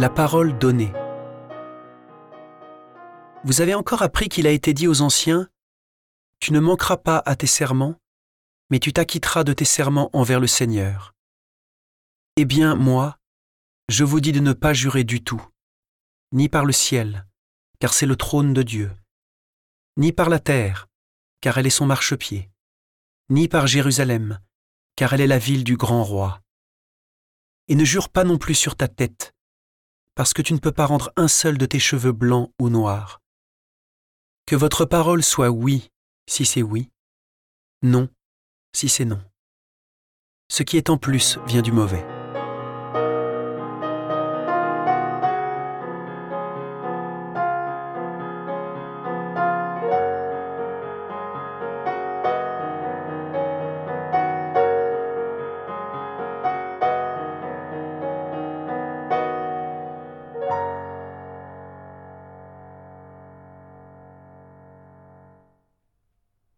La parole donnée. Vous avez encore appris qu'il a été dit aux anciens, Tu ne manqueras pas à tes serments, mais tu t'acquitteras de tes serments envers le Seigneur. Eh bien, moi, je vous dis de ne pas jurer du tout, ni par le ciel, car c'est le trône de Dieu, ni par la terre, car elle est son marchepied, ni par Jérusalem, car elle est la ville du grand roi. Et ne jure pas non plus sur ta tête, parce que tu ne peux pas rendre un seul de tes cheveux blancs ou noirs. Que votre parole soit oui, si c'est oui, non, si c'est non. Ce qui est en plus vient du mauvais.